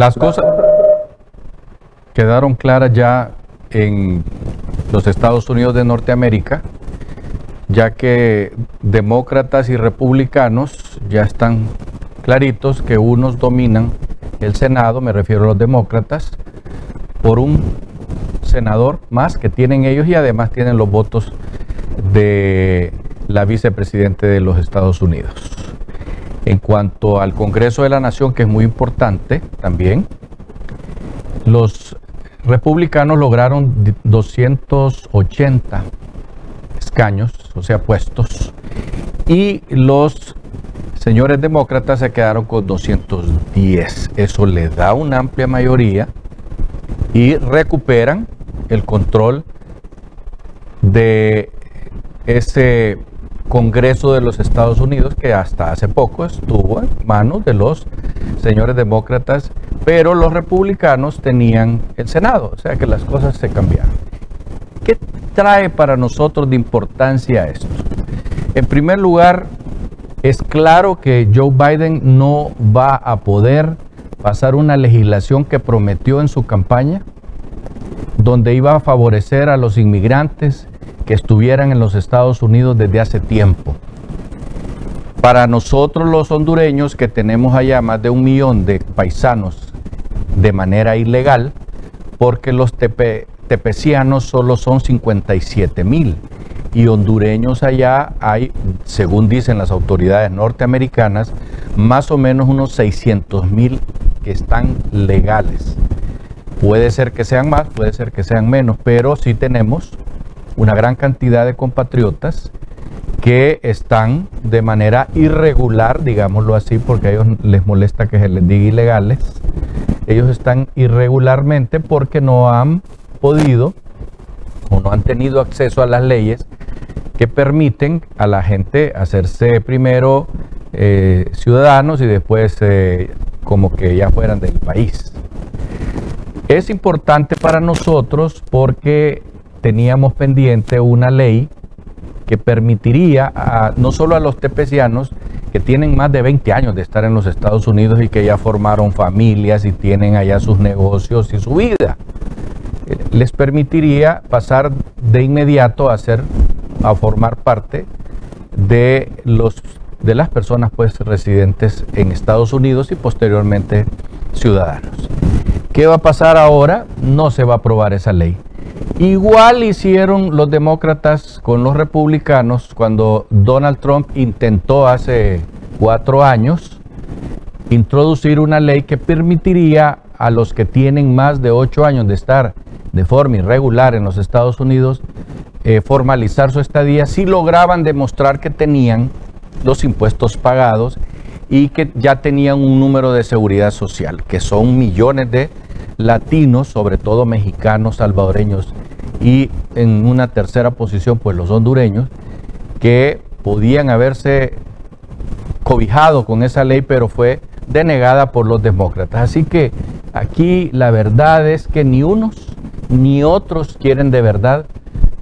Las cosas quedaron claras ya en los Estados Unidos de Norteamérica, ya que demócratas y republicanos ya están claritos que unos dominan el Senado, me refiero a los demócratas, por un senador más que tienen ellos y además tienen los votos de la vicepresidente de los Estados Unidos. En cuanto al Congreso de la Nación, que es muy importante también, los republicanos lograron 280 escaños, o sea, puestos, y los señores demócratas se quedaron con 210. Eso les da una amplia mayoría y recuperan el control de ese Congreso de los Estados Unidos que hasta hace poco estuvo en manos de los señores demócratas, pero los republicanos tenían el Senado, o sea que las cosas se cambiaron. ¿Qué trae para nosotros de importancia esto? En primer lugar, es claro que Joe Biden no va a poder pasar una legislación que prometió en su campaña, donde iba a favorecer a los inmigrantes estuvieran en los Estados Unidos desde hace tiempo. Para nosotros los hondureños, que tenemos allá más de un millón de paisanos de manera ilegal, porque los tepecianos solo son 57 mil y hondureños allá hay, según dicen las autoridades norteamericanas, más o menos unos 600 mil que están legales. Puede ser que sean más, puede ser que sean menos, pero sí tenemos una gran cantidad de compatriotas que están de manera irregular, digámoslo así, porque a ellos les molesta que se les diga ilegales. Ellos están irregularmente porque no han podido o no han tenido acceso a las leyes que permiten a la gente hacerse primero eh, ciudadanos y después eh, como que ya fueran del país. Es importante para nosotros porque teníamos pendiente una ley que permitiría a, no solo a los tepecianos que tienen más de 20 años de estar en los Estados Unidos y que ya formaron familias y tienen allá sus negocios y su vida, eh, les permitiría pasar de inmediato a ser a formar parte de los de las personas pues residentes en Estados Unidos y posteriormente ciudadanos. ¿Qué va a pasar ahora? No se va a aprobar esa ley. Igual hicieron los demócratas con los republicanos cuando Donald Trump intentó hace cuatro años introducir una ley que permitiría a los que tienen más de ocho años de estar de forma irregular en los Estados Unidos eh, formalizar su estadía si lograban demostrar que tenían los impuestos pagados y que ya tenían un número de seguridad social, que son millones de latinos, sobre todo mexicanos, salvadoreños y en una tercera posición pues los hondureños que podían haberse cobijado con esa ley pero fue denegada por los demócratas. Así que aquí la verdad es que ni unos ni otros quieren de verdad,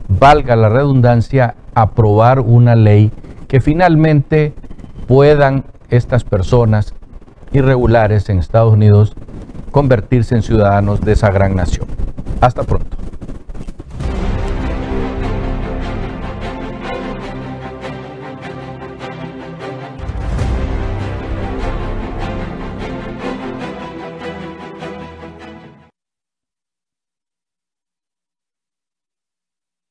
valga la redundancia, aprobar una ley que finalmente puedan estas personas irregulares en Estados Unidos convertirse en ciudadanos de esa gran nación. Hasta pronto.